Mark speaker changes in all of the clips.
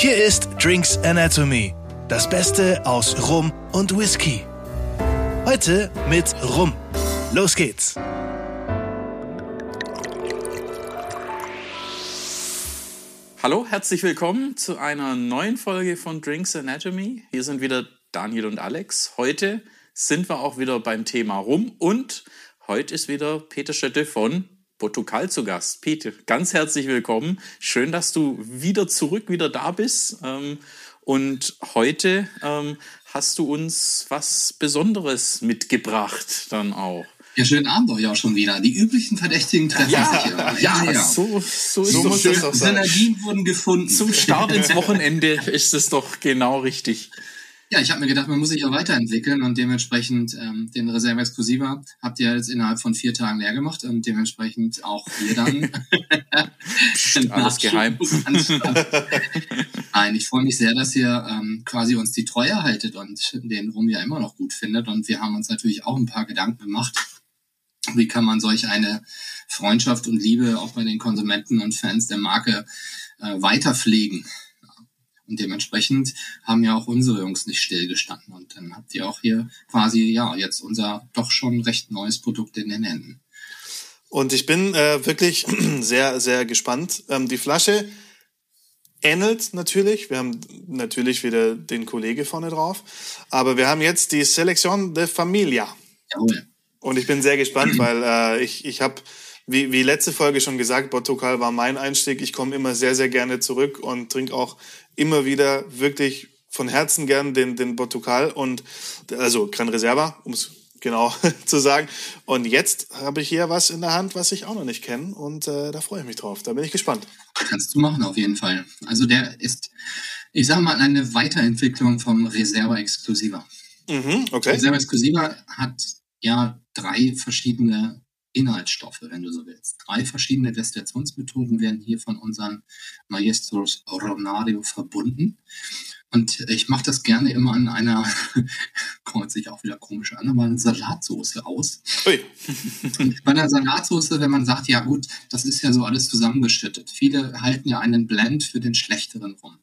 Speaker 1: Hier ist Drinks Anatomy, das Beste aus Rum und Whisky. Heute mit Rum. Los geht's.
Speaker 2: Hallo, herzlich willkommen zu einer neuen Folge von Drinks Anatomy. Hier sind wieder Daniel und Alex. Heute sind wir auch wieder beim Thema Rum und heute ist wieder Peter Schötte von Portugal zu Gast. Peter, ganz herzlich willkommen. Schön, dass du wieder zurück, wieder da bist. Ähm, und heute ähm, hast du uns was Besonderes mitgebracht dann auch.
Speaker 3: Ja, schönen Abend euch auch schon wieder. Die üblichen Verdächtigen treffen
Speaker 2: ja,
Speaker 3: sich
Speaker 2: ja. Ja, ja, so, so,
Speaker 3: so muss es doch sein. Synergien wurden gefunden.
Speaker 2: Zum Start ins Wochenende ist es doch genau richtig.
Speaker 3: Ja, ich habe mir gedacht, man muss sich ja weiterentwickeln und dementsprechend ähm, den Reserve Exclusiva habt ihr jetzt innerhalb von vier Tagen leer gemacht und dementsprechend auch wir dann.
Speaker 2: Psst, alles geheim.
Speaker 3: Nein, ich freue mich sehr, dass ihr ähm, quasi uns die Treue haltet und den Rum ja immer noch gut findet und wir haben uns natürlich auch ein paar Gedanken gemacht. Wie kann man solch eine Freundschaft und Liebe auch bei den Konsumenten und Fans der Marke äh, weiter pflegen? Und dementsprechend haben ja auch unsere Jungs nicht stillgestanden. Und dann habt ihr auch hier quasi, ja, jetzt unser doch schon recht neues Produkt in den Händen.
Speaker 4: Und ich bin äh, wirklich sehr, sehr gespannt. Ähm, die Flasche ähnelt natürlich. Wir haben natürlich wieder den Kollege vorne drauf. Aber wir haben jetzt die Selection de Familia. Jawohl. Und ich bin sehr gespannt, weil äh, ich, ich habe wie, wie letzte Folge schon gesagt, Portugal war mein Einstieg. Ich komme immer sehr, sehr gerne zurück und trinke auch immer wieder wirklich von Herzen gern den, den Portugal und also Gran Reserva, um es genau zu sagen. Und jetzt habe ich hier was in der Hand, was ich auch noch nicht kenne und äh, da freue ich mich drauf. Da bin ich gespannt.
Speaker 3: Kannst du machen, auf jeden Fall. Also der ist, ich sage mal, eine Weiterentwicklung vom Reserva Exclusiva.
Speaker 4: Mhm, okay.
Speaker 3: Reserva Exclusiva hat ja drei verschiedene Inhaltsstoffe, wenn du so willst. Drei verschiedene Destillationsmethoden werden hier von unseren Maestros Ronario verbunden. Und ich mache das gerne immer an einer, kommt sich auch wieder komisch an, aber eine Salatsoße aus. Ui. Bei einer Salatsoße, wenn man sagt, ja gut, das ist ja so alles zusammengeschüttet. Viele halten ja einen Blend für den schlechteren rum.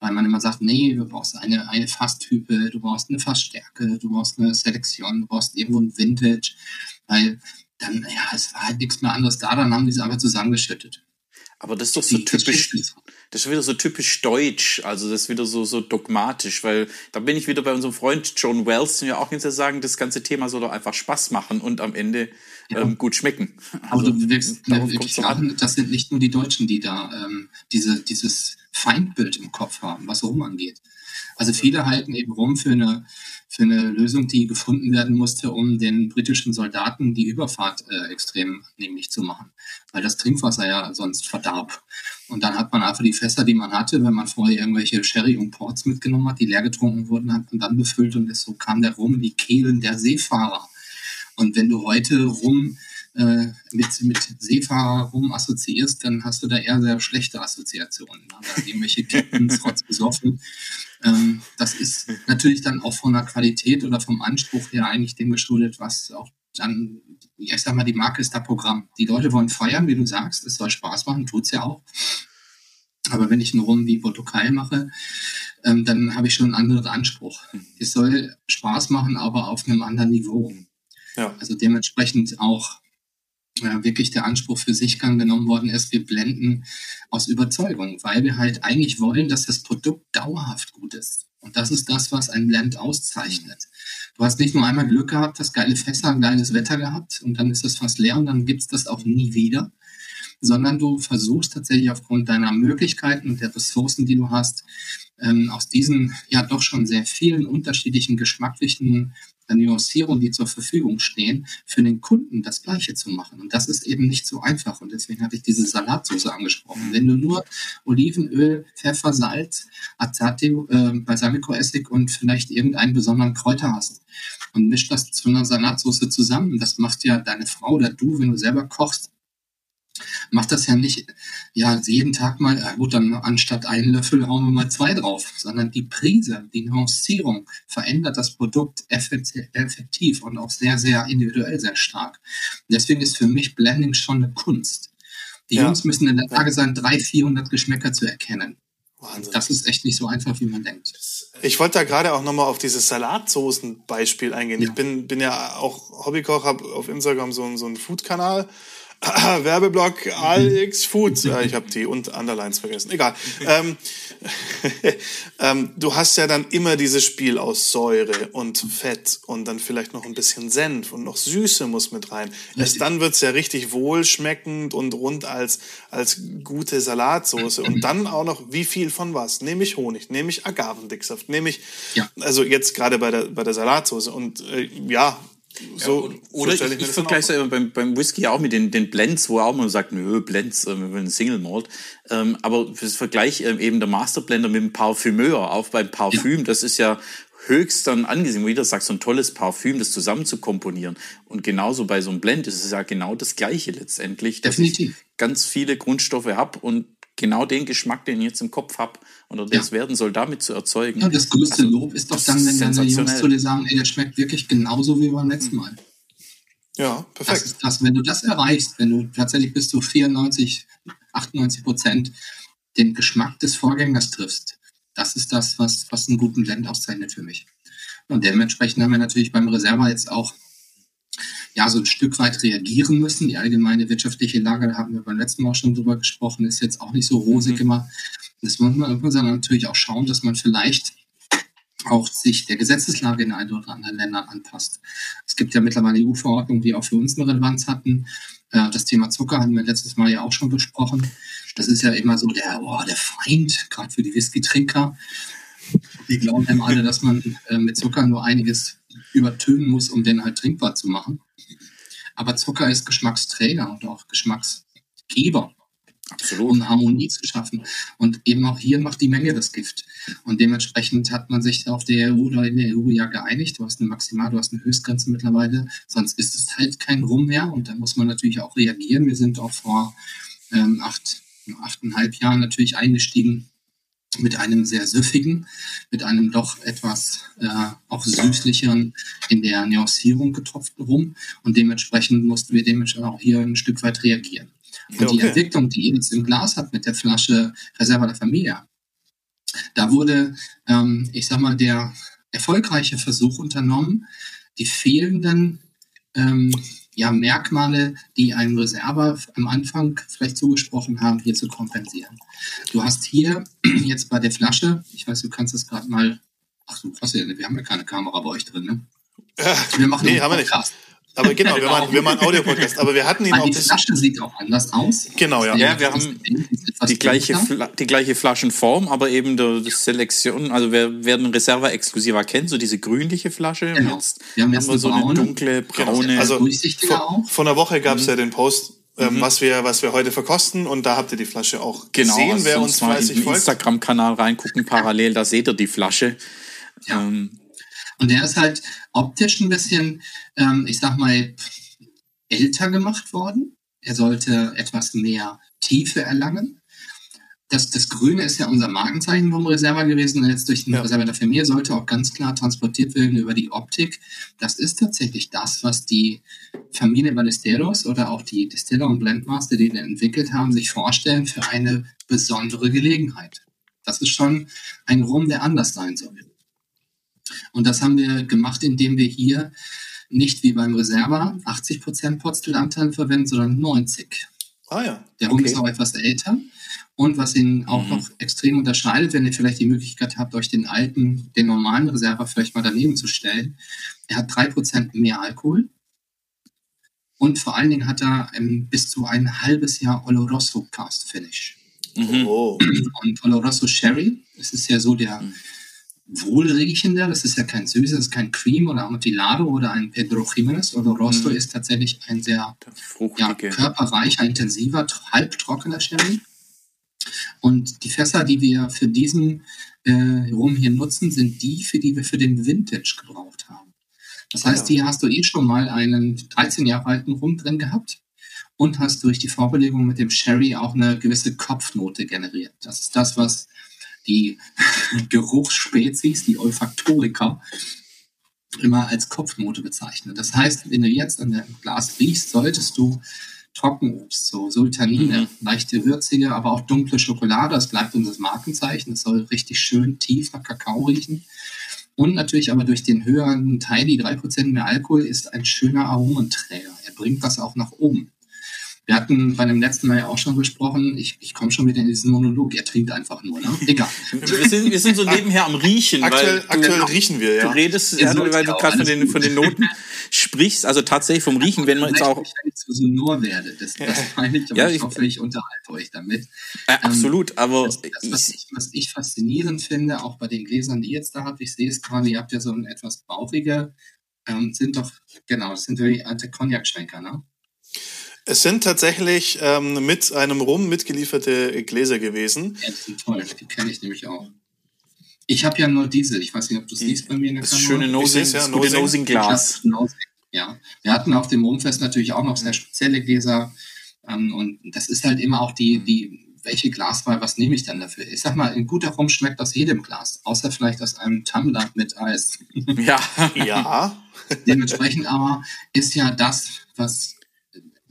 Speaker 3: Weil man immer sagt, nee, du brauchst eine, eine Fasstype, du brauchst eine Fassstärke, du brauchst eine Selektion, du brauchst irgendwo ein Vintage. Weil dann, ja, es war halt nichts mehr anderes da, dann haben die es einfach zusammengeschüttet.
Speaker 2: Aber das ist doch so die, typisch, das ist wieder so typisch deutsch, also das ist wieder so, so dogmatisch, weil da bin ich wieder bei unserem Freund John Wells, den wir auch jetzt sagen, das ganze Thema soll doch einfach Spaß machen und am Ende ja. ähm, gut schmecken.
Speaker 3: Also, Aber du wirkst ne, wirklich gerade, das sind nicht nur die Deutschen, die da ähm, diese, dieses Feindbild im Kopf haben, was rum angeht. Also viele halten eben rum für eine, für eine Lösung, die gefunden werden musste, um den britischen Soldaten die Überfahrt äh, extrem nämlich zu machen, weil das Trinkwasser ja sonst verdarb. Und dann hat man einfach die Fässer, die man hatte, wenn man vorher irgendwelche Sherry und Ports mitgenommen hat, die leer getrunken wurden, hat man dann befüllt und so kam der Rum in die Kehlen der Seefahrer. Und wenn du heute Rum äh, mit, mit Seefahrer rum assoziierst, dann hast du da eher sehr schlechte Assoziationen. Da irgendwelche Ketten, trotz besoffen. Ähm, das ist natürlich dann auch von der Qualität oder vom Anspruch her eigentlich dem geschuldet, was auch dann, ich sag mal, die Marke ist da Programm. Die Leute wollen feiern, wie du sagst, es soll Spaß machen, tut's ja auch. Aber wenn ich einen Rum wie Portugal mache, ähm, dann habe ich schon einen anderen Anspruch. Es soll Spaß machen, aber auf einem anderen Niveau. Ja. Also dementsprechend auch wirklich der Anspruch für sich kann genommen worden ist, wir blenden aus Überzeugung, weil wir halt eigentlich wollen, dass das Produkt dauerhaft gut ist. Und das ist das, was ein Blend auszeichnet. Du hast nicht nur einmal Glück gehabt, hast geile Fässer, geiles Wetter gehabt und dann ist das fast leer und dann gibt's das auch nie wieder, sondern du versuchst tatsächlich aufgrund deiner Möglichkeiten und der Ressourcen, die du hast, ähm, aus diesen ja doch schon sehr vielen unterschiedlichen geschmacklichen Nuancierungen, die zur Verfügung stehen, für den Kunden das Gleiche zu machen. Und das ist eben nicht so einfach. Und deswegen hatte ich diese Salatsauce angesprochen. Wenn du nur Olivenöl, Pfeffer, Salz, Azate, äh, Balsamico-Essig und vielleicht irgendeinen besonderen Kräuter hast und mischt das zu einer Salatsauce zusammen, das macht ja deine Frau oder du, wenn du selber kochst, macht das ja nicht, ja, jeden Tag mal, gut, dann anstatt einen Löffel hauen wir mal zwei drauf, sondern die Prise, die Nuancierung verändert das Produkt effektiv und auch sehr, sehr individuell sehr stark. Deswegen ist für mich Blending schon eine Kunst. Die ja. Jungs müssen in der Lage sein, 300, 400 Geschmäcker zu erkennen. Wahnsinn. Das ist echt nicht so einfach, wie man denkt.
Speaker 4: Ich wollte da gerade auch nochmal auf dieses Salatsoßen-Beispiel eingehen. Ja. Ich bin, bin ja auch Hobbykoch, habe auf Instagram so, so einen Food-Kanal Werbeblock Alex Food. Ja, ich habe die und Underlines vergessen. Egal. ähm, ähm, du hast ja dann immer dieses Spiel aus Säure und Fett und dann vielleicht noch ein bisschen Senf und noch Süße muss mit rein. Erst dann wird's ja richtig wohlschmeckend und rund als, als gute Salatsoße. Und dann auch noch, wie viel von was? Nehme ich Honig, nehme ich Agavendicksaft, nehme ich, ja. also jetzt gerade bei der, bei der Salatsoße. Und äh, ja,
Speaker 2: so, ja, oder so ich, ich vergleiche es beim, beim Whisky auch mit den, den Blends, wo auch man sagt, nö, Blends, äh, wir wollen Single Malt. Ähm, aber das Vergleich äh, eben der Master Blender mit dem Parfümeur, auch beim Parfüm, ja. das ist ja höchst dann angesehen, wie jeder sagt, so ein tolles Parfüm, das zusammen zu komponieren. Und genauso bei so einem Blend ist es ja genau das Gleiche letztendlich, dass Definitiv. ich ganz viele Grundstoffe habe und genau den Geschmack, den ich jetzt im Kopf habe oder der es werden soll, damit zu erzeugen.
Speaker 3: Ja, das größte also, Lob ist doch dann, wenn deine Jungs zu dir sagen, ey, der schmeckt wirklich genauso wie beim letzten Mal.
Speaker 4: Ja, perfekt.
Speaker 3: Das ist das, wenn du das erreichst, wenn du tatsächlich bis zu 94, 98 Prozent den Geschmack des Vorgängers triffst, das ist das, was, was einen guten Blend auszeichnet für mich. Und dementsprechend haben wir natürlich beim Reserva jetzt auch ja, so ein Stück weit reagieren müssen. Die allgemeine wirtschaftliche Lage, da haben wir beim letzten Mal auch schon drüber gesprochen, ist jetzt auch nicht so rosig mhm. immer. Das muss man, man natürlich auch schauen, dass man vielleicht auch sich der Gesetzeslage in ein oder anderen Ländern anpasst. Es gibt ja mittlerweile EU-Verordnungen, die auch für uns eine Relevanz hatten. Äh, das Thema Zucker hatten wir letztes Mal ja auch schon besprochen. Das ist ja immer so der, oh, der Feind, gerade für die Whisky-Trinker. Die glauben immer alle, dass man äh, mit Zucker nur einiges übertönen muss, um den halt trinkbar zu machen. Aber Zucker ist Geschmacksträger und auch Geschmacksgeber. Absolut. Um Harmonie zu schaffen. Und eben auch hier macht die Menge das Gift. Und dementsprechend hat man sich auf der EU oder in der EU ja geeinigt. Du hast eine Maximal, du hast eine Höchstgrenze mittlerweile. Sonst ist es halt kein Rum mehr. Und da muss man natürlich auch reagieren. Wir sind auch vor ähm, acht, achteinhalb Jahren natürlich eingestiegen mit einem sehr süffigen, mit einem doch etwas äh, auch süßlicheren in der Nuancierung getropften Rum und dementsprechend mussten wir dementsprechend auch hier ein Stück weit reagieren. Und okay. die Entwicklung, die ihr jetzt im Glas habt mit der Flasche Reserva der Familia, da wurde, ähm, ich sag mal, der erfolgreiche Versuch unternommen, die fehlenden ähm, ja, Merkmale, die einem Reserver am Anfang vielleicht zugesprochen haben, hier zu kompensieren. Du hast hier jetzt bei der Flasche, ich weiß, du kannst das gerade mal, ach du, was, wir haben ja keine Kamera bei euch drin, ne?
Speaker 4: Wir machen nee, haben wir nicht. Aber genau, wir machen, wir machen Audio-Podcast. Aber wir hatten ihn
Speaker 3: auch. Die Flasche sieht auch anders aus.
Speaker 2: Genau, ja. Ja, wir haben die gleiche, die gleiche Flaschenform, aber eben die Selektion. Also wer, wer den Reserva exklusiver kennt, so diese grünliche Flasche.
Speaker 3: Genau. Jetzt wir haben jetzt haben wir so braune, eine dunkle,
Speaker 4: genau. braune. Genau. Also vor, vor einer Woche gab es mhm. ja den Post, ähm, mhm. was, wir, was wir heute verkosten. Und da habt ihr die Flasche auch
Speaker 2: genau, gesehen, also wer uns fleißig folgt. Instagram-Kanal reingucken, parallel, da seht ihr die Flasche.
Speaker 3: Ja. Ähm, und der ist halt optisch ein bisschen, ähm, ich sag mal, älter gemacht worden. Er sollte etwas mehr Tiefe erlangen. Das, das Grüne ist ja unser Markenzeichen vom Reserva gewesen. Und jetzt durch den ja. Reserva der Familie sollte auch ganz klar transportiert werden über die Optik. Das ist tatsächlich das, was die Familie Ballesteros oder auch die Distiller und Blendmaster, die den entwickelt haben, sich vorstellen für eine besondere Gelegenheit. Das ist schon ein Rum, der anders sein soll. Und das haben wir gemacht, indem wir hier nicht wie beim Reserva 80% Potstill-Anteil verwenden, sondern 90.
Speaker 4: Ah ja.
Speaker 3: Der Rum okay. ist auch etwas älter. Und was ihn auch mhm. noch extrem unterscheidet, wenn ihr vielleicht die Möglichkeit habt, euch den alten, den normalen Reserva vielleicht mal daneben zu stellen, er hat 3% mehr Alkohol. Und vor allen Dingen hat er ähm, bis zu ein halbes Jahr Oloroso Cast Finish. Mhm. Oh. Und Oloroso Sherry, es ist ja so der, mhm wohlriechender. Das ist ja kein Süßes, das ist kein Cream oder Amontillado oder ein Pedro Jimenez oder Rosto mhm. ist tatsächlich ein sehr ja, körperreicher, intensiver, halbtrockener Sherry. Und die Fässer, die wir für diesen äh, Rum hier nutzen, sind die, für die wir für den Vintage gebraucht haben. Das heißt, ja. hier hast du eh schon mal einen 13 Jahre alten Rum drin gehabt und hast durch die Vorbelegung mit dem Sherry auch eine gewisse Kopfnote generiert. Das ist das, was die Geruchsspezies, die Olfaktoriker, immer als Kopfnote bezeichnen. Das heißt, wenn du jetzt an dem Glas riechst, solltest du Trockenobst, so Sultanine, mhm. leichte würzige, aber auch dunkle Schokolade. Das bleibt unser Markenzeichen. Das soll richtig schön tief nach Kakao riechen. Und natürlich aber durch den höheren Teil, die drei Prozent mehr Alkohol, ist ein schöner Aromenträger. Er bringt das auch nach oben. Wir hatten bei dem letzten Mal ja auch schon gesprochen, ich, ich komme schon wieder in diesen Monolog, er trinkt einfach nur, ne? Egal.
Speaker 2: wir, sind, wir sind so nebenher am Riechen.
Speaker 4: Aktuell, weil aktuell du, riechen wir, ja.
Speaker 2: Du redest, ja, weil du gerade von den, von den Noten sprichst, also tatsächlich vom Riechen, wenn man jetzt auch...
Speaker 3: Ich nicht so sonor werde, das, das meine ich, aber ja, ich, ich hoffe, ich unterhalte euch damit.
Speaker 2: Äh, absolut, aber...
Speaker 3: Das, das, was, ich, was ich faszinierend finde, auch bei den Gläsern, die ihr jetzt da habt, ich sehe es gerade, ihr habt ja so ein etwas bauchige, ähm, sind doch, genau, das sind die alte Cognac-Schwenker, ne?
Speaker 4: Es sind tatsächlich ähm, mit einem Rum mitgelieferte Gläser gewesen.
Speaker 3: Ja, die sind toll, die kenne ich nämlich auch. Ich habe ja nur diese, ich weiß nicht, ob du es siehst bei mir in der
Speaker 2: das Kamera. schöne Nosing, ja, gute Nosing-Glas.
Speaker 3: Ja, wir hatten auf dem Rumfest natürlich auch noch sehr spezielle Gläser. Ähm, und das ist halt immer auch die, die, welche Glaswahl, was nehme ich dann dafür? Ich sag mal, ein guter Rum schmeckt aus jedem Glas, außer vielleicht aus einem Tumbler mit Eis.
Speaker 2: Ja, ja.
Speaker 3: Dementsprechend aber ist ja das, was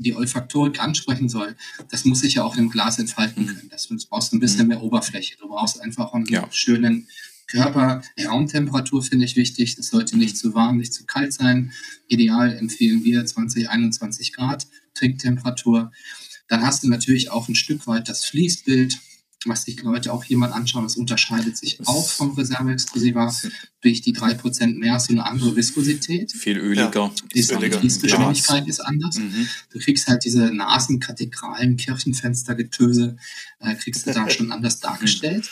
Speaker 3: die Olfaktorik ansprechen soll, das muss sich ja auch im Glas entfalten mhm. können. Das, du brauchst ein bisschen mhm. mehr Oberfläche. Du brauchst einfach einen ja. schönen Körper. Raumtemperatur finde ich wichtig. Es sollte nicht zu warm, nicht zu kalt sein. Ideal empfehlen wir 20, 21 Grad Trinktemperatur. Dann hast du natürlich auch ein Stück weit das Fließbild was sich Leute auch hier mal anschauen, das unterscheidet sich das auch vom Reserve-Exklusiva durch die 3% mehr so eine andere Viskosität.
Speaker 2: Viel öliger.
Speaker 3: Die Fließgeschwindigkeit ist anders. Mhm. Du kriegst halt diese Nasenkathedralen, Kirchenfenstergetöse, äh, kriegst du da schon anders dargestellt.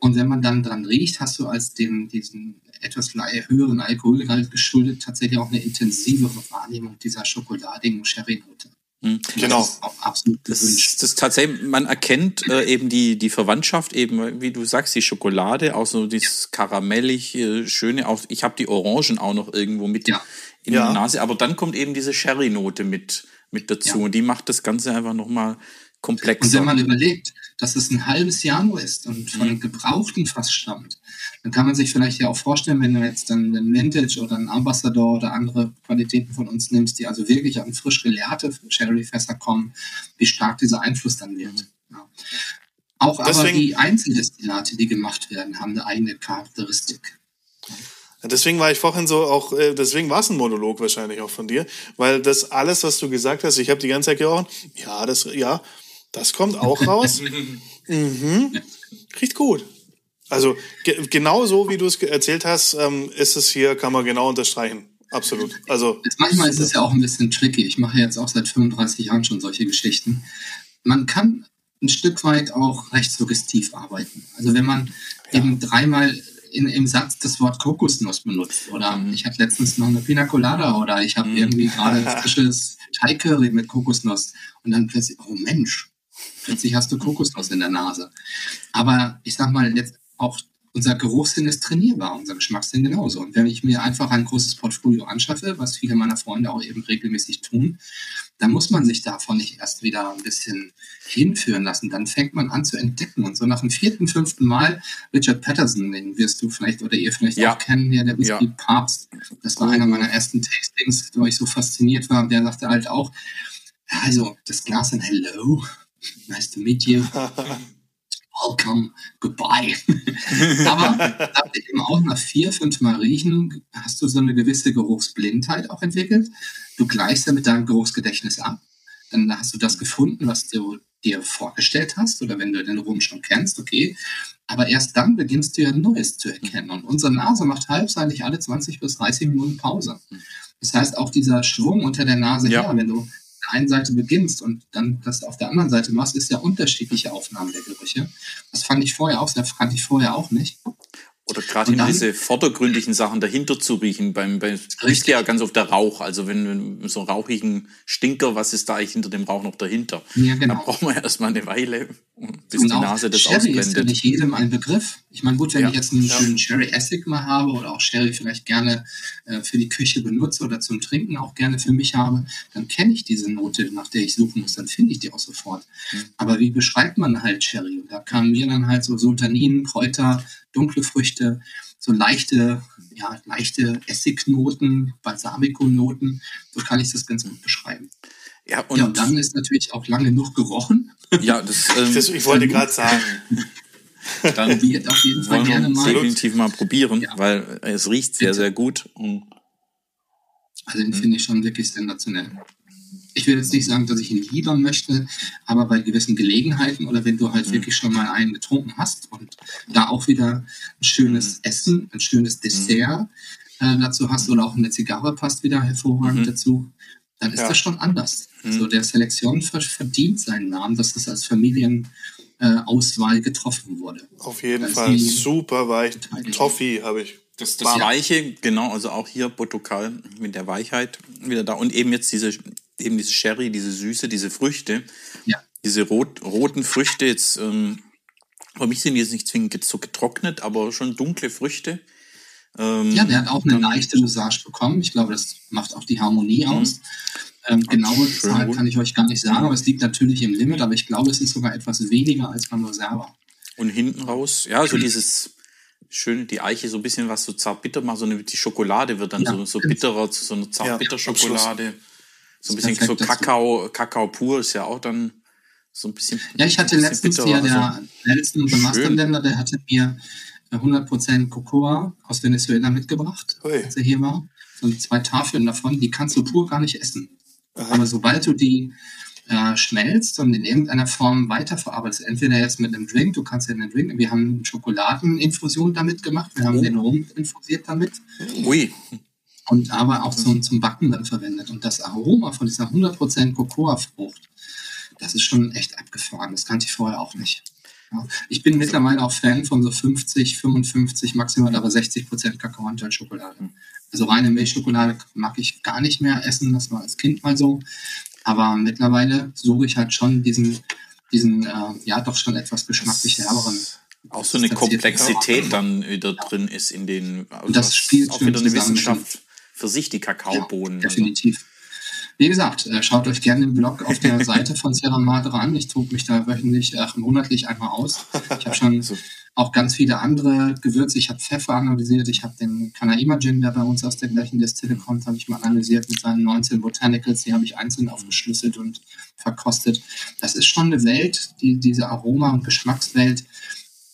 Speaker 3: Und wenn man dann dran riecht, hast du als dem, diesen etwas höheren Alkoholgehalt geschuldet tatsächlich auch eine intensivere Wahrnehmung dieser schokoladigen Sherry-Note.
Speaker 2: Mhm. Genau. Das ist absolut das, gewünscht. Das, tatsächlich, man erkennt äh, eben die, die Verwandtschaft, eben, wie du sagst, die Schokolade, auch so dieses karamellig äh, schöne, auch, ich habe die Orangen auch noch irgendwo mit ja. in ja. der Nase, aber dann kommt eben diese Sherry-Note mit, mit dazu ja. und die macht das Ganze einfach nochmal komplexer.
Speaker 3: Und wenn man überlegt, dass es ein halbes Jahr nur ist und von mhm. Gebrauchten fast stammt, dann kann man sich vielleicht ja auch vorstellen, wenn du jetzt dann einen Vintage oder einen Ambassador oder andere Qualitäten von uns nimmst, die also wirklich an frisch gelehrte Sherry-Fässer kommen, wie stark dieser Einfluss dann wird. Mhm. Ja. Auch Deswegen, aber die Einzeldestillate, die gemacht werden, haben eine eigene Charakteristik.
Speaker 4: Deswegen war ich vorhin so auch, äh, deswegen war es ein Monolog wahrscheinlich auch von dir, weil das alles, was du gesagt hast, ich habe die ganze Zeit gerochen, ja, das, ja, das kommt auch raus. mhm. Riecht gut. Also ge genau so, wie du es erzählt hast, ähm, ist es hier, kann man genau unterstreichen. Absolut. Also
Speaker 3: manchmal ist es ja auch ein bisschen tricky. Ich mache jetzt auch seit 35 Jahren schon solche Geschichten. Man kann ein Stück weit auch recht suggestiv arbeiten. Also wenn man ja. eben dreimal in, im Satz das Wort Kokosnuss benutzt oder mhm. ich hatte letztens noch eine Pina Colada oder ich habe mhm. irgendwie gerade frisches Thai Curry mit Kokosnuss und dann plötzlich, oh Mensch, Plötzlich hast du Kokosnuss in der Nase. Aber ich sag mal, jetzt auch unser Geruchssinn ist trainierbar, unser Geschmackssinn genauso. Und wenn ich mir einfach ein großes Portfolio anschaffe, was viele meiner Freunde auch eben regelmäßig tun, dann muss man sich davon nicht erst wieder ein bisschen hinführen lassen. Dann fängt man an zu entdecken. Und so nach dem vierten, fünften Mal, Richard Patterson, den wirst du vielleicht oder ihr vielleicht ja. auch kennen, der, der Whisky ja. Papst. Das war einer meiner ersten Tastings, wo ich so fasziniert war. Der sagte halt auch, also das Glas in Hello, nice to meet you. Welcome, goodbye. Aber eben auch nach vier, fünf Mal riechen, hast du so eine gewisse Geruchsblindheit auch entwickelt. Du gleichst ja mit deinem Geruchsgedächtnis ab. Dann hast du das gefunden, was du dir vorgestellt hast, oder wenn du den Rum schon kennst, okay. Aber erst dann beginnst du ja Neues zu erkennen. Und unsere Nase macht halbseitig alle 20 bis 30 Minuten Pause. Das heißt, auch dieser Schwung unter der Nase ja. her, wenn du der einen Seite beginnst und dann das auf der anderen Seite machst, ist ja unterschiedliche Aufnahmen der Gerüche. Das fand ich vorher auch, das fand ich vorher auch nicht.
Speaker 2: Oder gerade in diese vordergründigen Sachen dahinter zu riechen. Beim, beim riecht ja ganz oft der Rauch. Also wenn, wenn so einen rauchigen Stinker, was ist da eigentlich hinter dem Rauch noch dahinter? Ja, genau. Da braucht man ja erstmal eine Weile, bis und die Nase das
Speaker 3: Sherry
Speaker 2: ausblendet.
Speaker 3: ist ja nicht jedem ein Begriff. Ich meine, gut, wenn ja. ich jetzt einen ja. schönen Sherry Essig mal habe oder auch Sherry vielleicht gerne äh, für die Küche benutze oder zum Trinken auch gerne für mich habe, dann kenne ich diese Note, nach der ich suchen muss. Dann finde ich die auch sofort. Mhm. Aber wie beschreibt man halt Sherry? Und da kamen mir dann halt so Sultaninen, Kräuter, dunkle Früchte, so leichte, ja, leichte Essignoten, Balsamico-Noten. So kann ich das ganz gut beschreiben. Ja, und, ja, und dann ist natürlich auch lange genug gerochen.
Speaker 2: Ja, das, ähm,
Speaker 4: das ich wollte gerade sagen.
Speaker 2: Dann auf jeden Fall gerne mal. definitiv mal probieren, ja. weil es riecht sehr, Bitte. sehr gut. Und
Speaker 3: also den finde ich schon wirklich sensationell. Ich will jetzt nicht sagen, dass ich ihn liefern möchte, aber bei gewissen Gelegenheiten oder wenn du halt mhm. wirklich schon mal einen getrunken hast und da auch wieder ein schönes mhm. Essen, ein schönes Dessert äh, dazu hast oder auch eine Zigarre passt wieder hervorragend mhm. dazu, dann ist ja. das schon anders. Mhm. Also der Selektion verdient seinen Namen, dass das als Familienauswahl äh, getroffen wurde.
Speaker 4: Auf jeden Fall. Super weich. Toffee habe ich.
Speaker 2: Das, das Weiche, genau, also auch hier Botokal mit der Weichheit wieder da. Und eben jetzt diese, eben diese Sherry, diese Süße, diese Früchte. Ja. Diese rot, roten Früchte, jetzt, ähm, für mich sind die jetzt nicht zwingend so getrocknet, aber schon dunkle Früchte.
Speaker 3: Ähm, ja, der hat auch eine leichte Dosage bekommen. Ich glaube, das macht auch die Harmonie mhm. aus. Ähm, genaue Zahl kann ich euch gar nicht sagen, aber es liegt natürlich im Limit, aber ich glaube, es ist sogar etwas weniger als beim Reserva.
Speaker 2: Und hinten raus, ja, so dieses schöne, die Eiche so ein bisschen was so zart bitter macht, so eine, die Schokolade wird dann ja, so, so bitterer, so eine zart bitter Schokolade. So ein bisschen so Kakao, Kakao pur ist ja auch dann so ein bisschen.
Speaker 3: Ja, ich hatte letztens hier der also, Nelson, unser Masterländer, der hatte mir 100% Cocoa aus Venezuela mitgebracht, Ui. als er hier war. So zwei Tafeln davon, die kannst du pur gar nicht essen. Aha. Aber sobald du die äh, schmelzt und in irgendeiner Form weiterverarbeitest, entweder jetzt mit einem Drink, du kannst ja einen Drink, wir haben Schokoladeninfusion damit gemacht, wir haben oh. den Rum infusiert damit.
Speaker 2: Ui.
Speaker 3: Und aber auch zum, zum Backen dann verwendet. Und das Aroma von dieser 100% Cocoa-Frucht, das ist schon echt abgefahren. Das kannte ich vorher auch nicht. Ich bin mittlerweile auch Fan von so 50, 55, maximal aber 60 Prozent Kakaoanteil-Schokolade. Also reine Milchschokolade mag ich gar nicht mehr essen, das war als Kind mal so. Aber mittlerweile suche ich halt schon diesen, diesen äh, ja doch schon etwas geschmacklich herberen.
Speaker 2: Auch so eine Komplexität dann wieder drin ist in den.
Speaker 3: Also das spielt
Speaker 2: auch wieder eine Wissenschaft für sich, die Kakaobohnen.
Speaker 3: Ja, definitiv. Wie gesagt, äh, schaut euch gerne den Blog auf der Seite von Sierra Madre an. Ich tobe mich da wöchentlich, äh, monatlich einmal aus. Ich habe schon auch ganz viele andere Gewürze. Ich habe Pfeffer analysiert, ich habe den Kanaima Gin, der bei uns aus der gleichen Destille kommt, habe ich mal analysiert mit seinen 19 Botanicals. Die habe ich einzeln aufgeschlüsselt und verkostet. Das ist schon eine Welt, die diese Aroma- und Geschmackswelt,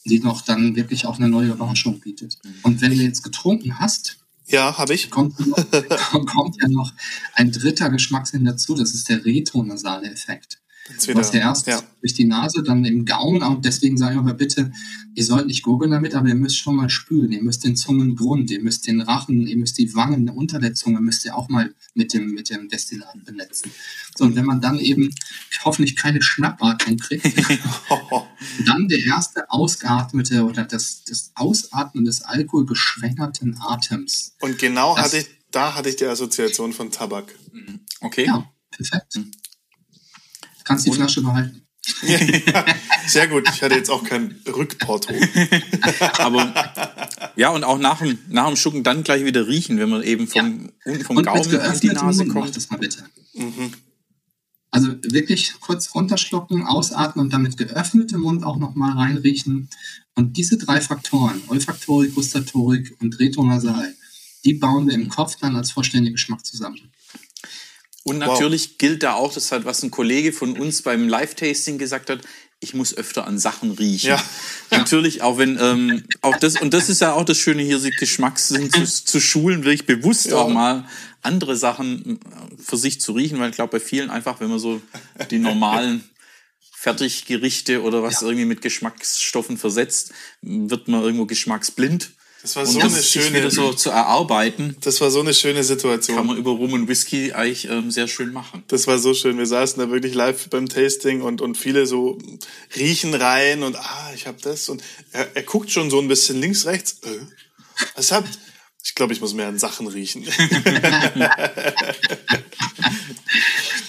Speaker 3: die noch dann wirklich auch eine neue Überraschung bietet. Und wenn du jetzt getrunken hast,
Speaker 4: ja, habe ich.
Speaker 3: Kommt, kommt ja noch ein dritter Geschmackssinn dazu, das ist der retronasale Effekt. Du hast ja erst ja. durch die Nase, dann im Gaumen. Und deswegen sage ich aber bitte, ihr sollt nicht gurgeln damit, aber ihr müsst schon mal spülen. Ihr müsst den Zungengrund, ihr müsst den Rachen, ihr müsst die Wangen unter der Zunge, müsst ihr auch mal mit dem, mit dem Destillat benetzen. So, und wenn man dann eben hoffentlich keine Schnappatmung kriegt, dann der erste ausgeatmete oder das, das Ausatmen des alkoholgeschwängerten Atems.
Speaker 4: Und genau das, hatte ich, da hatte ich die Assoziation von Tabak.
Speaker 2: Okay.
Speaker 3: Ja, perfekt. Kannst die Flasche behalten.
Speaker 4: sehr gut. Ich hatte jetzt auch kein Rückporto.
Speaker 2: Aber ja, und auch nach dem, nach dem Schucken dann gleich wieder riechen, wenn man eben vom, ja. vom und Gaumen an die Nase Mund kommt.
Speaker 3: Das mal bitte. Mhm. Also wirklich kurz runterschlucken, ausatmen und dann mit geöffnetem Mund auch nochmal reinriechen. Und diese drei Faktoren, Olfaktorik, Gustatorik und Retonasal, die bauen wir im Kopf dann als vollständigen Geschmack zusammen.
Speaker 2: Und natürlich wow. gilt da auch, das hat, was ein Kollege von uns beim Live-Tasting gesagt hat, ich muss öfter an Sachen riechen. Ja. Natürlich, auch wenn, ähm, auch das, und das ist ja auch das Schöne hier, Geschmackssinn zu, zu schulen, wirklich bewusst ja. auch mal andere Sachen äh, für sich zu riechen, weil ich glaube, bei vielen einfach, wenn man so die normalen Fertiggerichte oder was ja. irgendwie mit Geschmacksstoffen versetzt, wird man irgendwo geschmacksblind.
Speaker 4: Das war so und eine schöne
Speaker 2: wieder so zu erarbeiten.
Speaker 4: Das war so eine schöne Situation.
Speaker 2: Kann man über Rum und Whisky eigentlich ähm, sehr schön machen.
Speaker 4: Das war so schön. Wir saßen da wirklich live beim Tasting und und viele so riechen rein und ah, ich habe das und er, er guckt schon so ein bisschen links rechts. Äh, was habt? Ich glaube, ich muss mehr an Sachen riechen.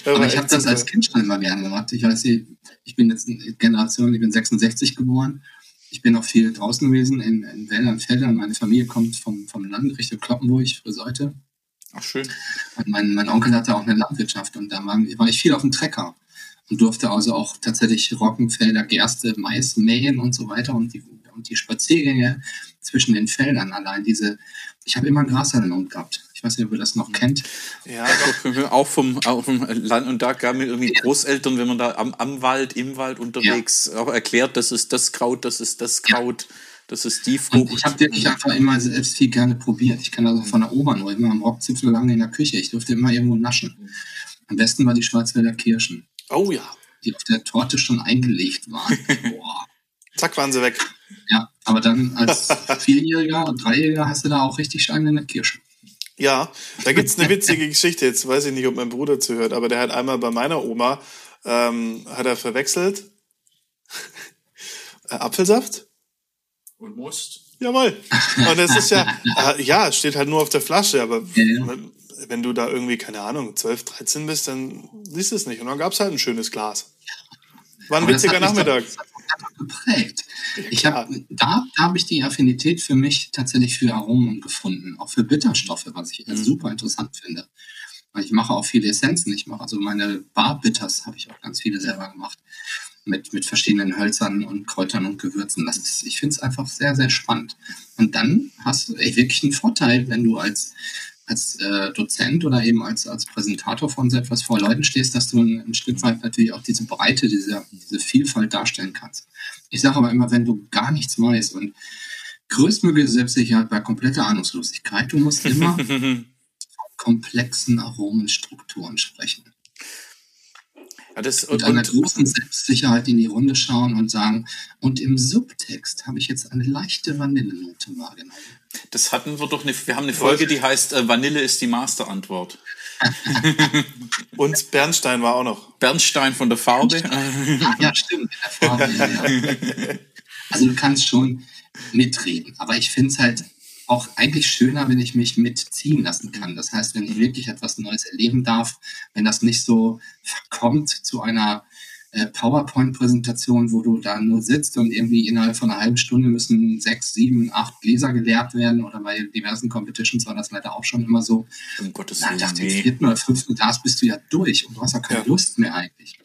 Speaker 3: Aber ich habe das als Kind schon immer gerne gemacht. Ich weiß, ich bin jetzt eine Generation, ich bin 66 geboren ich bin auch viel draußen gewesen, in, in Wäldern, Feldern. Meine Familie kommt vom, vom Land Richtung Kloppenburg, Friseute.
Speaker 2: Ach, schön.
Speaker 3: Und mein, mein Onkel hatte auch eine Landwirtschaft und da war, war ich viel auf dem Trecker und durfte also auch tatsächlich Roggenfelder, Gerste, Mais mähen und so weiter und die, und die Spaziergänge zwischen den Feldern allein diese, ich habe immer ein Gras in den Mund gehabt. Ich weiß nicht, ob ihr das noch kennt.
Speaker 2: Ja, doch, auch vom, auch vom Land. Und da gab mir irgendwie Großeltern, wenn man da am, am Wald, im Wald unterwegs ja. auch erklärt, das ist das Kraut, das ist das Kraut. Ja. Das ist die Frucht.
Speaker 3: Und ich habe wirklich einfach immer selbst viel gerne probiert. Ich kann also von der Oma nur immer am Rockzipfel lange in der Küche. Ich durfte immer irgendwo naschen. Am besten war die Schwarzwälder Kirschen.
Speaker 4: Oh ja.
Speaker 3: Die auf der Torte schon eingelegt waren. Boah.
Speaker 4: Zack, waren sie weg.
Speaker 3: Ja, aber dann als Vierjähriger und Dreijähriger hast du da auch richtig Steine in der Kirsche.
Speaker 4: Ja, da gibt es eine witzige Geschichte. Jetzt weiß ich nicht, ob mein Bruder zuhört, aber der hat einmal bei meiner Oma, ähm, hat er verwechselt, äh, Apfelsaft
Speaker 2: und Most.
Speaker 4: Jawohl. Und es ist ja, äh, ja, steht halt nur auf der Flasche, aber ja, ja. wenn du da irgendwie, keine Ahnung, 12, 13 bist, dann siehst du es nicht. Und dann gab es halt ein schönes Glas. War ein aber witziger Nachmittag.
Speaker 3: Doch, geprägt. Ich hab, da da habe ich die Affinität für mich tatsächlich für Aromen gefunden, auch für Bitterstoffe, was ich mhm. super interessant finde. Weil ich mache auch viele Essenzen. Ich mache also meine Bar-Bitters, habe ich auch ganz viele selber gemacht mit, mit verschiedenen Hölzern und Kräutern und Gewürzen. Das ist, ich finde es einfach sehr, sehr spannend. Und dann hast du wirklich einen Vorteil, wenn du als, als äh, Dozent oder eben als, als Präsentator von so etwas vor Leuten stehst, dass du ein, ein Stück weit natürlich auch diese Breite, diese, diese Vielfalt darstellen kannst. Ich sage aber immer, wenn du gar nichts weißt und größtmögliche Selbstsicherheit bei kompletter Ahnungslosigkeit, du musst immer von komplexen Aromenstrukturen sprechen. Ja, das, und, und einer großen Selbstsicherheit in die Runde schauen und sagen, und im Subtext habe ich jetzt eine leichte Vanillenote wahrgenommen.
Speaker 2: Das hatten wir doch, eine, wir haben eine Folge, die heißt äh, Vanille ist die Masterantwort.
Speaker 4: und Bernstein war auch noch.
Speaker 2: Bernstein von der Farbe.
Speaker 3: Ja, stimmt, der Farbe. Ja. Also du kannst schon mitreden, aber ich finde es halt auch eigentlich schöner, wenn ich mich mitziehen lassen kann. Das heißt, wenn ich wirklich etwas Neues erleben darf, wenn das nicht so verkommt zu einer äh, PowerPoint-Präsentation, wo du da nur sitzt und irgendwie innerhalb von einer halben Stunde müssen sechs, sieben, acht Gläser geleert werden oder bei diversen Competitions war das leider auch schon immer so.
Speaker 2: Um Gottes
Speaker 3: Willen. Nach dem vierten oder fünften Glas bist du ja durch und du hast ja keine ja. Lust mehr eigentlich.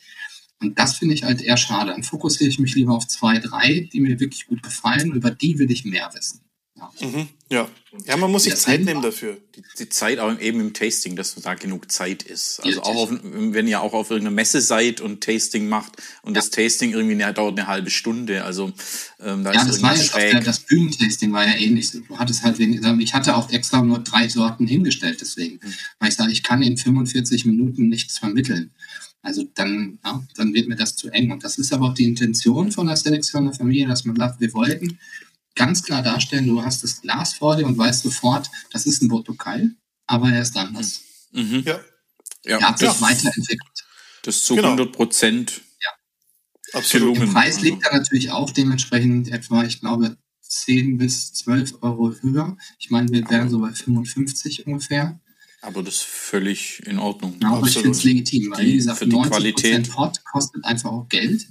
Speaker 3: Und das finde ich halt eher schade. Dann fokussiere ich mich lieber auf zwei, drei, die mir wirklich gut gefallen. Über die will ich mehr wissen.
Speaker 4: Ja. Mhm, ja. ja, man muss sich Zeit nehmen dafür.
Speaker 2: Die, die, Zeit auch eben im Tasting, dass da genug Zeit ist. Also auch auf, wenn ihr auch auf irgendeiner Messe seid und Tasting macht und ja. das Tasting irgendwie ne, dauert eine halbe Stunde. Also ähm, da
Speaker 3: ja,
Speaker 2: ist
Speaker 3: das war jetzt schräg. Der, das Bühnentasting war ja ähnlich. Du hattest halt wegen, ich hatte auch extra nur drei Sorten hingestellt deswegen. Mhm. Weil ich sage, ich kann in 45 Minuten nichts vermitteln. Also dann, ja, dann wird mir das zu eng. Und das ist aber auch die Intention von der Selektion der Familie, dass man sagt, wir wollten ganz klar darstellen, du hast das Glas vor dir und weißt sofort, das ist ein Botokal, aber er ist anders.
Speaker 4: Mhm. Ja.
Speaker 3: ja. Er hat sich weiterentwickelt.
Speaker 2: Das ist zu genau. 100 Prozent
Speaker 3: ja. Absolut. Der Preis liegt da natürlich auch dementsprechend etwa, ich glaube, 10 bis 12 Euro höher. Ich meine, wir wären so bei 55 ungefähr.
Speaker 2: Aber das ist völlig in Ordnung.
Speaker 3: Ja, aber ich finde es legitim, weil, wie gesagt, 90 Qualität. Hot kostet einfach auch Geld.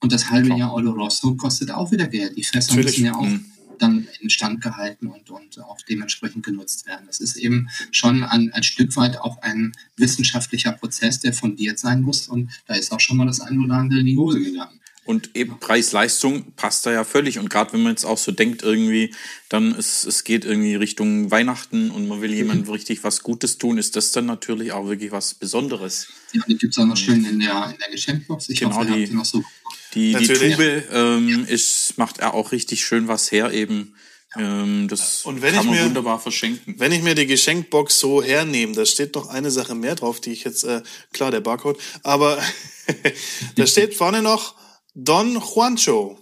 Speaker 3: Und das halbe Jahr Oloroso kostet auch wieder Geld. Die Fässer Natürlich. müssen ja auch mhm. dann instand gehalten und, und auch dementsprechend genutzt werden. Das ist eben schon ein, ein Stück weit auch ein wissenschaftlicher Prozess, der fundiert sein muss. Und da ist auch schon mal das eine oder andere in die Hose gegangen.
Speaker 2: Und eben Preis-Leistung passt da ja völlig. Und gerade wenn man jetzt auch so denkt, irgendwie, dann ist, es geht irgendwie Richtung Weihnachten und man will jemandem mhm. richtig was Gutes tun, ist das dann natürlich auch wirklich was Besonderes.
Speaker 3: Ja, die gibt es auch noch schön in der, in der Geschenkbox.
Speaker 2: Ich genau, hoffe, die, noch so. Die, die Tube ähm, ist, macht er auch richtig schön was her eben. Ähm, das
Speaker 4: und wenn kann man mir, wunderbar verschenken. Wenn ich mir die Geschenkbox so hernehme, da steht noch eine Sache mehr drauf, die ich jetzt, äh, klar, der Barcode, aber da steht vorne noch Don Juancho.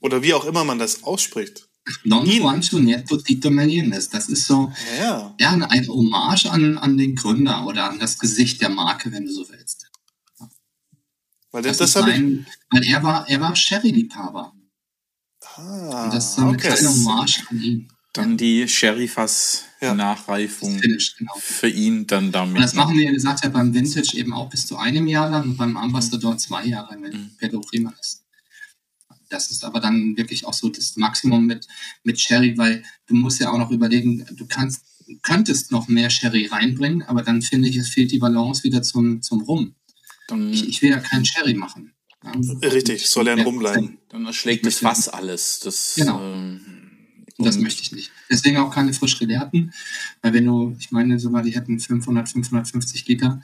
Speaker 4: Oder wie auch immer man das ausspricht.
Speaker 3: Don Juancho Nieto Tito Meneses. Das ist so ja. ja ein Hommage an, an den Gründer oder an das Gesicht der Marke, wenn du so willst. Weil, das, das, sein, weil er war, er war Sherry-Liebhaber.
Speaker 4: Ah,
Speaker 3: Und das ist so eine okay. kleine Hommage an ihn.
Speaker 2: Dann die Sherry-Fass-Nachreifung genau. für ihn dann damit.
Speaker 3: Und das machen wir, wie gesagt, ja beim Vintage eben auch bis zu einem Jahr lang und beim Ambassador zwei Jahre, wenn mhm. Pedro Prima ist. Das ist aber dann wirklich auch so das Maximum mit, mit Sherry, weil du musst ja auch noch überlegen, du kannst, könntest noch mehr Sherry reinbringen, aber dann finde ich, es fehlt die Balance wieder zum, zum Rum. Dann, ich, ich will ja keinen Sherry machen.
Speaker 4: Ja, Richtig, soll ja ein Rum bleiben.
Speaker 2: Dann erschlägt das Fass alles. Das,
Speaker 3: genau. Ähm, das möchte ich nicht. Deswegen auch keine frisch gelehrten, weil wenn du, ich meine sogar, die hätten 500, 550 Liter,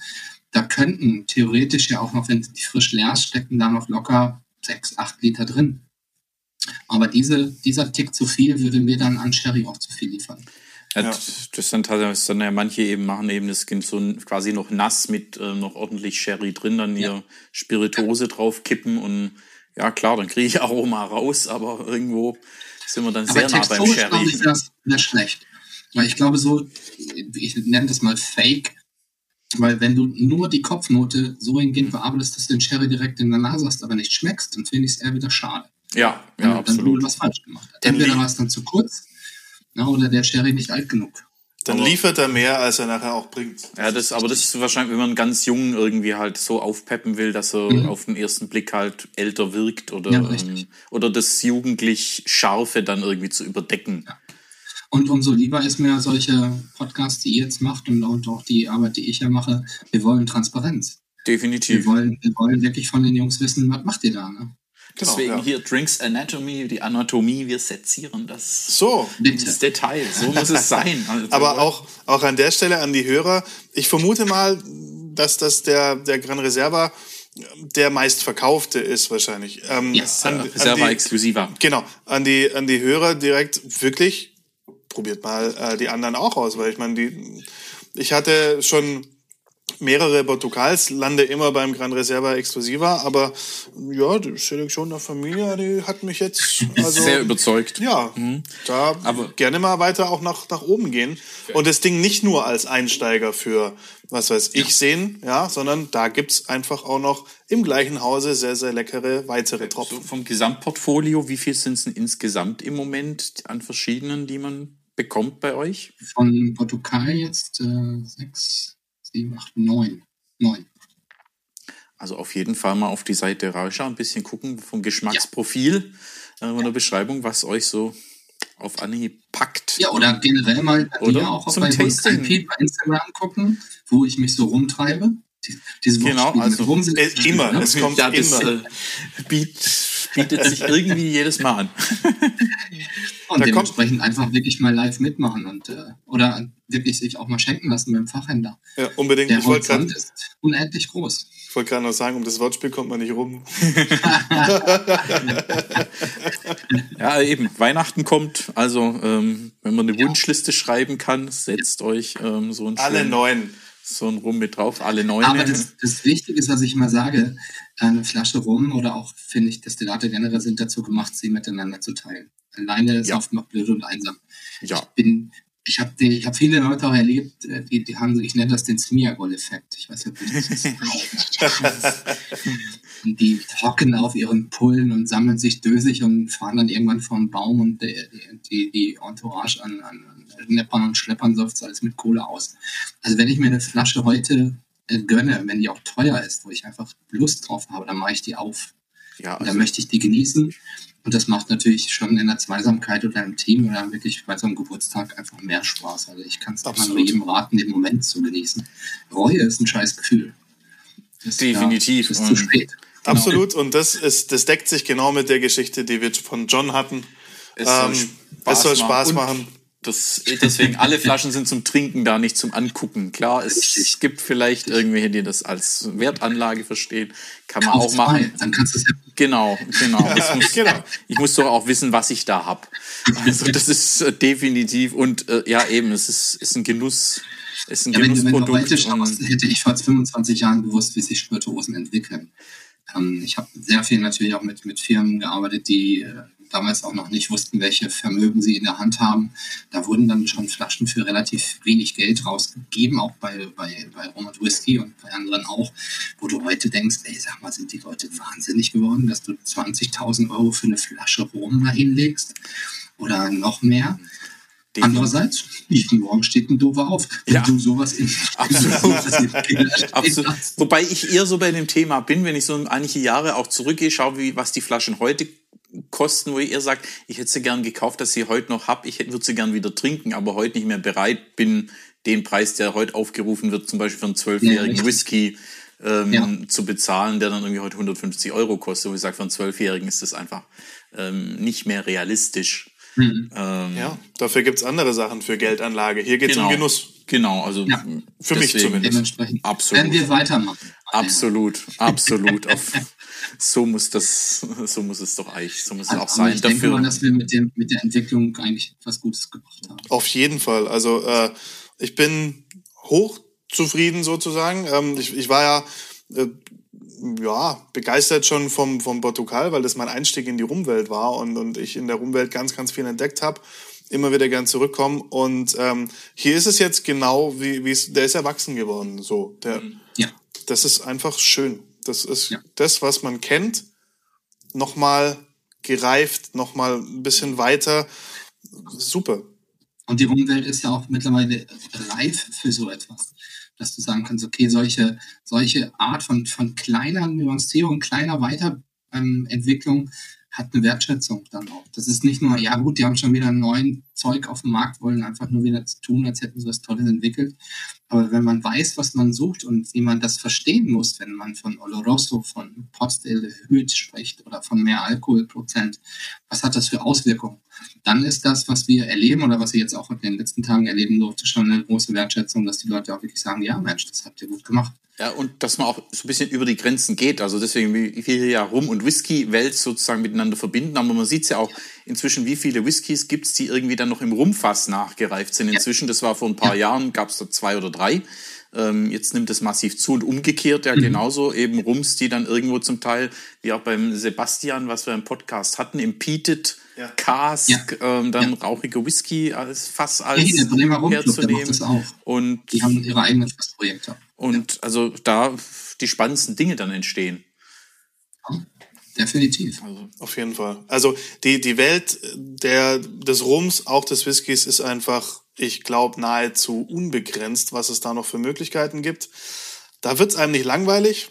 Speaker 3: da könnten theoretisch ja auch noch, wenn die frisch leer stecken, da noch locker 6, 8 Liter drin. Aber diese, dieser Tick zu viel würde mir dann an Sherry auch zu viel liefern.
Speaker 2: Ja, ja. Das sind halt dann ja manche eben machen eben das Kind so quasi noch nass mit äh, noch ordentlich Sherry drin, dann ja. ihr Spirituose drauf kippen und ja klar, dann kriege ich Aroma raus, aber irgendwo sind wir dann aber sehr nah beim Sherry.
Speaker 3: glaube ich, das wäre schlecht. Weil ich glaube so, ich nenne das mal Fake, weil wenn du nur die Kopfnote so hingehend bearbeitest, dass du den Sherry direkt in der Nase hast, aber nicht schmeckst, dann finde ich es eher wieder schade.
Speaker 2: Ja, ja, dann, absolut.
Speaker 3: Dann was falsch gemacht. Entweder war es dann zu kurz ja, oder der Sherry nicht alt genug.
Speaker 4: Dann aber, liefert er mehr, als er nachher auch bringt.
Speaker 2: Ja, das, aber das ist wahrscheinlich, wenn man ganz jung irgendwie halt so aufpeppen will, dass er mhm. auf den ersten Blick halt älter wirkt oder, ja, ähm, oder das jugendlich Scharfe dann irgendwie zu überdecken. Ja.
Speaker 3: Und umso lieber ist mir solche Podcasts, die ihr jetzt macht und, und auch die Arbeit, die ich ja mache, wir wollen Transparenz.
Speaker 2: Definitiv.
Speaker 3: Wir wollen, wir wollen wirklich von den Jungs wissen, was macht ihr da? Ne?
Speaker 2: Genau, Deswegen ja. hier Drinks Anatomy, die Anatomie, wir sezieren das
Speaker 4: so.
Speaker 2: ins Detail. So muss es sein.
Speaker 4: Also, Aber auch, auch an der Stelle an die Hörer, ich vermute mal, dass das der, der Gran Reserva der meistverkaufte ist wahrscheinlich.
Speaker 2: Ähm, yes, an, Reserva an exklusiver.
Speaker 4: Genau, an die, an die Hörer direkt wirklich, probiert mal äh, die anderen auch aus, weil ich meine, die, ich hatte schon mehrere Portugals, lande immer beim Gran Reserva Exclusiva, aber ja, die Selektion der Familie, die hat mich jetzt
Speaker 2: also, sehr überzeugt.
Speaker 4: Ja, mhm. da aber gerne mal weiter auch nach, nach oben gehen und das Ding nicht nur als Einsteiger für, was weiß ich, sehen, ja, sondern da gibt's einfach auch noch im gleichen Hause sehr, sehr leckere weitere Tropfen. So
Speaker 2: vom Gesamtportfolio, wie viel sind es denn insgesamt im Moment an verschiedenen, die man bekommt bei euch?
Speaker 3: Von Portugal jetzt äh, sechs, sieben, acht, neun. Neun.
Speaker 2: Also auf jeden Fall mal auf die Seite reinschauen, ein bisschen gucken vom Geschmacksprofil ja. äh, in der Beschreibung, was euch so auf Anhieb packt.
Speaker 3: Ja, oder generell mal oder auch zum bei, Tasting. bei Instagram gucken, wo ich mich so rumtreibe.
Speaker 2: Diese genau, also rum
Speaker 4: sind, äh, immer, ne? es kommt ja, das, immer.
Speaker 2: Bietet, bietet sich irgendwie jedes Mal an.
Speaker 3: und da dementsprechend kommt, einfach wirklich mal live mitmachen und äh, oder wirklich sich auch mal schenken lassen beim Fachhändler.
Speaker 4: Ja, unbedingt.
Speaker 3: Der ich Horizont ist unendlich groß.
Speaker 4: Ich wollte gerade noch sagen, um das Wortspiel kommt man nicht rum.
Speaker 2: ja, eben. Weihnachten kommt. Also, ähm, wenn man eine ja. Wunschliste schreiben kann, setzt euch ähm, so ein
Speaker 4: Alle neun
Speaker 2: so ein Rum mit drauf, alle neun.
Speaker 3: Aber das, das Wichtige ist, was ich immer sage, eine Flasche Rum oder auch, finde ich, Destillate generell sind dazu gemacht, sie miteinander zu teilen. Alleine ist ja. oft noch blöd und einsam. Ja. Ich bin, ich habe ich hab viele Leute auch erlebt, äh, die, die haben, ich nenne das den Smeargol-Effekt. Ich weiß nicht, ob du das Und die hocken auf ihren Pullen und sammeln sich dösig und fahren dann irgendwann vom Baum und die, die, die Entourage an, an Neppern und Schleppern säuft alles mit Kohle aus. Also wenn ich mir eine Flasche heute äh, gönne, wenn die auch teuer ist, wo ich einfach Lust drauf habe, dann mache ich die auf. Ja, also und dann möchte ich die genießen. Und das macht natürlich schon in der Zweisamkeit oder im Team oder wirklich bei so einem Geburtstag einfach mehr Spaß. Also ich kann es nur jedem raten, den Moment zu genießen. Reue ist ein scheiß Gefühl.
Speaker 2: Das, Definitiv.
Speaker 3: Ja, ist zu spät.
Speaker 4: Genau. Absolut. Und das ist, das deckt sich genau mit der Geschichte, die wir von John hatten. Es soll ähm, Spaß, es soll Spaß machen. machen.
Speaker 2: Das, deswegen, alle Flaschen sind zum Trinken da, nicht zum Angucken. Klar, es gibt vielleicht irgendwelche, die das als Wertanlage verstehen. Kann man Kauf auch machen.
Speaker 3: dann kannst du es ja.
Speaker 2: Genau, genau. Ich muss, genau. Ich muss doch auch wissen, was ich da habe. Also das ist äh, definitiv und äh, ja eben, es ist, ist ein Genuss. Ist ein
Speaker 3: ja, Genussprodukt. Wenn du, wenn du heute schaust, hätte ich vor 25 Jahren gewusst, wie sich Spirituosen entwickeln. Ähm, ich habe sehr viel natürlich auch mit, mit Firmen gearbeitet, die äh, damals auch noch nicht wussten, welche Vermögen sie in der Hand haben. Da wurden dann schon Flaschen für relativ wenig Geld rausgegeben, auch bei, bei, bei Rum und Whisky und bei anderen auch, wo du heute denkst, ey, sag mal, sind die Leute wahnsinnig geworden, dass du 20.000 Euro für eine Flasche Rum da hinlegst oder noch mehr. Den Andererseits, jeden Morgen steht ein Doofer auf.
Speaker 2: Wenn ja. du sowas in, absolut. absolut. Wobei ich eher so bei dem Thema bin, wenn ich so einige Jahre auch zurückgehe, schaue, wie, was die Flaschen heute kosten, wo ihr sagt, ich hätte sie gern gekauft, dass sie heute noch hab, ich würde sie gern wieder trinken, aber heute nicht mehr bereit bin, den Preis, der heute aufgerufen wird, zum Beispiel für einen zwölfjährigen ja, Whisky ähm, ja. zu bezahlen, der dann irgendwie heute 150 Euro kostet. Wo ich sage, für einen Zwölfjährigen ist das einfach ähm, nicht mehr realistisch.
Speaker 4: Mhm. Ähm, ja, dafür gibt es andere Sachen für Geldanlage. Hier geht es
Speaker 2: genau,
Speaker 4: um Genuss.
Speaker 2: Genau, also
Speaker 3: ja.
Speaker 4: für mich zumindest.
Speaker 3: Dementsprechend absolut. werden wir weitermachen.
Speaker 2: Absolut, absolut. Auf, so muss das, so muss es doch eigentlich, so muss
Speaker 3: also,
Speaker 2: es auch sein.
Speaker 3: Ich denke dafür. mal, dass wir mit, dem, mit der Entwicklung eigentlich was Gutes gemacht haben.
Speaker 4: Auf jeden Fall. Also äh, ich bin hoch zufrieden sozusagen. Ähm, ich, ich war ja äh, ja, begeistert schon vom, vom Portugal, weil das mein Einstieg in die Rumwelt war und, und ich in der Rumwelt ganz, ganz viel entdeckt habe. Immer wieder gern zurückkommen. Und ähm, hier ist es jetzt genau, wie wie es, der ist erwachsen geworden. So, der,
Speaker 3: ja.
Speaker 4: Das ist einfach schön. Das ist ja. das, was man kennt, nochmal gereift, nochmal ein bisschen weiter. Super.
Speaker 3: Und die Rumwelt ist ja auch mittlerweile reif für so etwas dass du sagen kannst, okay, solche, solche Art von, von kleiner Nuancierung, kleiner Weiterentwicklung hat eine Wertschätzung dann auch. Das ist nicht nur, ja gut, die haben schon wieder ein neuen Zeug auf dem Markt, wollen einfach nur wieder tun, als hätten sie was Tolles entwickelt. Aber wenn man weiß, was man sucht und wie man das verstehen muss, wenn man von Oloroso, von Potstill erhöht spricht oder von mehr Alkoholprozent, was hat das für Auswirkungen? Dann ist das, was wir erleben oder was ich jetzt auch in den letzten Tagen erleben durfte, schon eine große Wertschätzung, dass die Leute auch wirklich sagen, ja Mensch, das habt ihr gut gemacht.
Speaker 2: Ja, und dass man auch so ein bisschen über die Grenzen geht. Also deswegen, wie wir ja Rum- und Whisky-Welt sozusagen miteinander verbinden. Aber man sieht es ja auch inzwischen, wie viele Whiskys gibt es, die irgendwie dann noch im Rumfass nachgereift sind. Inzwischen, das war vor ein paar ja. Jahren, gab es da zwei oder drei. Ähm, jetzt nimmt es massiv zu und umgekehrt ja mhm. genauso eben Rums, die dann irgendwo zum Teil, wie auch beim Sebastian, was wir im Podcast hatten, im Peated ja. Cask, ja. Ähm, dann ja. rauchige Whisky als Fass als
Speaker 3: der herzunehmen. Der macht das auch.
Speaker 2: Und
Speaker 3: die haben ihre eigenen Fassprojekte.
Speaker 2: Und also da die spannendsten Dinge dann entstehen.
Speaker 3: Definitiv.
Speaker 4: Also, auf jeden Fall. Also die, die Welt der, des Rums, auch des Whiskys, ist einfach, ich glaube, nahezu unbegrenzt, was es da noch für Möglichkeiten gibt. Da wird es einem nicht langweilig,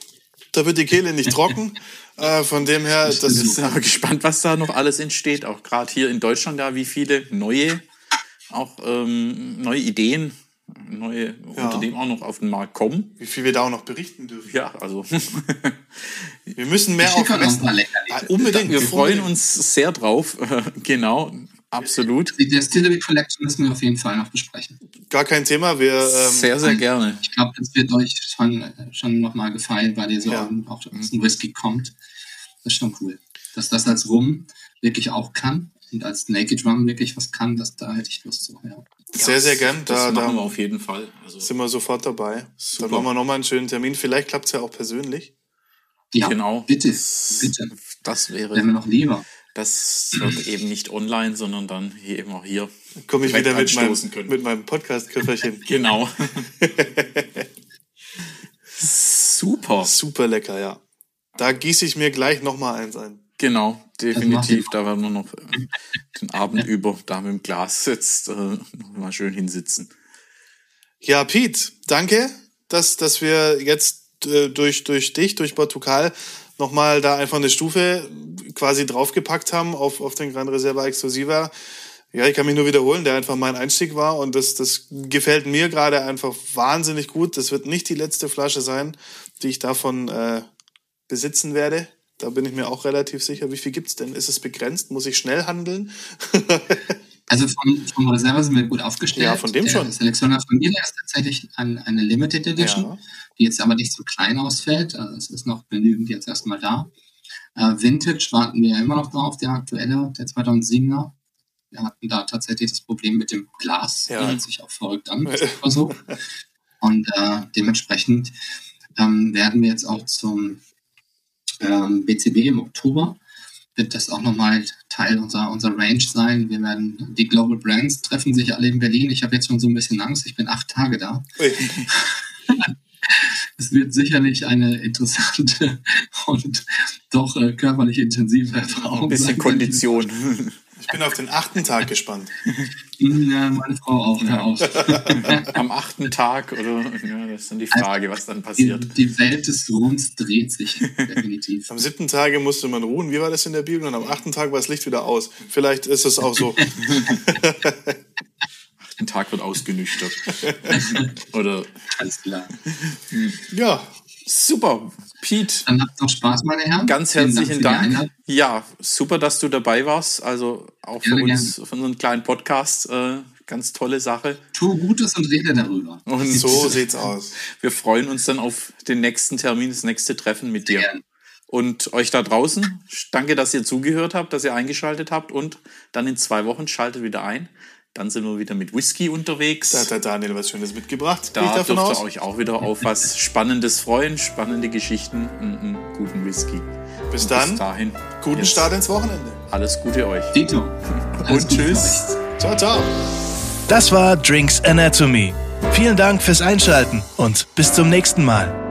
Speaker 4: da wird die Kehle nicht trocken. äh, von dem her,
Speaker 2: das ist aber gespannt, was da noch alles entsteht. Auch gerade hier in Deutschland da, wie viele neue, auch ähm, neue Ideen neue ja. Unternehmen auch noch auf den Markt kommen.
Speaker 4: Wie viel wir da auch noch berichten dürfen.
Speaker 2: Ja, also.
Speaker 4: wir müssen mehr auf
Speaker 2: Messen. Ah, unbedingt. Wir freuen uns sehr drauf. genau. Absolut.
Speaker 3: Die Distillery Collection müssen wir auf jeden Fall noch besprechen.
Speaker 4: Gar kein Thema. Wir, ähm,
Speaker 2: sehr, sehr gerne.
Speaker 3: Ich glaube, das wird euch schon, schon nochmal gefallen, weil ihr so ja. auch aus dem Whisky kommt. Das ist schon cool. Dass das als Rum wirklich auch kann und als Naked Rum wirklich was kann, das, da hätte ich Lust zu. Ja.
Speaker 4: Sehr, sehr gern.
Speaker 2: Da, das machen wir auf jeden Fall.
Speaker 4: Also sind wir sofort dabei. Super. Dann machen wir nochmal einen schönen Termin. Vielleicht klappt es ja auch persönlich.
Speaker 2: Ja, genau.
Speaker 3: Bitte, bitte.
Speaker 2: Das wäre.
Speaker 3: Wäre mir noch lieber.
Speaker 2: Das wird eben nicht online, sondern dann hier eben auch hier.
Speaker 4: Komme ich wieder mit meinem, mit meinem Podcast-Köfferchen.
Speaker 2: genau. Super.
Speaker 4: Super lecker, ja. Da gieße ich mir gleich nochmal eins ein.
Speaker 2: Genau, definitiv. Da werden wir noch äh, den Abend über da mit dem Glas sitzt, äh, mal schön hinsitzen.
Speaker 4: Ja, Pete, danke, dass, dass wir jetzt äh, durch, durch dich, durch Portugal, nochmal da einfach eine Stufe quasi draufgepackt haben auf, auf den Gran Reserva Exclusiva. Ja, ich kann mich nur wiederholen, der einfach mein Einstieg war und das, das gefällt mir gerade einfach wahnsinnig gut. Das wird nicht die letzte Flasche sein, die ich davon äh, besitzen werde. Da bin ich mir auch relativ sicher. Wie viel gibt es denn? Ist es begrenzt? Muss ich schnell handeln?
Speaker 3: also von, von Reserva sind wir gut aufgestellt.
Speaker 4: Ja, von dem
Speaker 3: Der
Speaker 4: schon.
Speaker 3: Selektioner von mir ist tatsächlich ein, eine Limited Edition, ja. die jetzt aber nicht so klein ausfällt. Also es ist noch genügend jetzt erstmal da. Äh, Vintage warten wir ja immer noch drauf, der aktuelle, der 2007er. Wir hatten da tatsächlich das Problem mit dem Glas. Ja. Hört sich auch verrückt an. so. Und äh, dementsprechend ähm, werden wir jetzt auch zum ähm, BCB im Oktober wird das auch nochmal Teil unserer, unserer Range sein. Wir werden, die Global Brands treffen sich alle in Berlin. Ich habe jetzt schon so ein bisschen Angst. Ich bin acht Tage da. es wird sicherlich eine interessante und doch äh, körperlich intensive Erfahrung.
Speaker 2: Ein bisschen sein. Kondition.
Speaker 4: Ich bin auf den achten Tag gespannt.
Speaker 3: Ja, meine Frau auch. Ja.
Speaker 2: Am achten Tag, oder? Ja, das ist dann die Frage, was dann passiert.
Speaker 3: Die, die Welt des Ruhens dreht sich definitiv.
Speaker 4: Am siebten Tage musste man ruhen. Wie war das in der Bibel? Und am achten Tag war das Licht wieder aus. Vielleicht ist es auch so.
Speaker 2: achten Tag wird ausgenüchtert. oder?
Speaker 3: Alles klar.
Speaker 4: Ja,
Speaker 2: Super, Pete.
Speaker 3: Dann habt noch Spaß, meine Herren.
Speaker 2: Ganz herzlichen Dank. Dank. Ja, super, dass du dabei warst. Also auch für gerne, uns, gerne. für unseren kleinen Podcast. Äh, ganz tolle Sache.
Speaker 3: Tu Gutes und rede darüber.
Speaker 4: Und so sieht's aus.
Speaker 2: Wir freuen uns dann auf den nächsten Termin, das nächste Treffen mit dir. Gerne. Und euch da draußen, danke, dass ihr zugehört habt, dass ihr eingeschaltet habt und dann in zwei Wochen schaltet wieder ein. Dann sind wir wieder mit Whisky unterwegs.
Speaker 4: Da hat der Daniel was Schönes mitgebracht.
Speaker 2: Da dürft ihr euch auch wieder auf was Spannendes freuen, spannende Geschichten und einen guten Whisky.
Speaker 4: Bis und dann. Bis dahin. Guten Start ins Wochenende.
Speaker 2: Alles Gute euch.
Speaker 3: Dito.
Speaker 2: Und tschüss.
Speaker 4: Ciao, ciao.
Speaker 1: Das war Drinks Anatomy. Vielen Dank fürs Einschalten und bis zum nächsten Mal.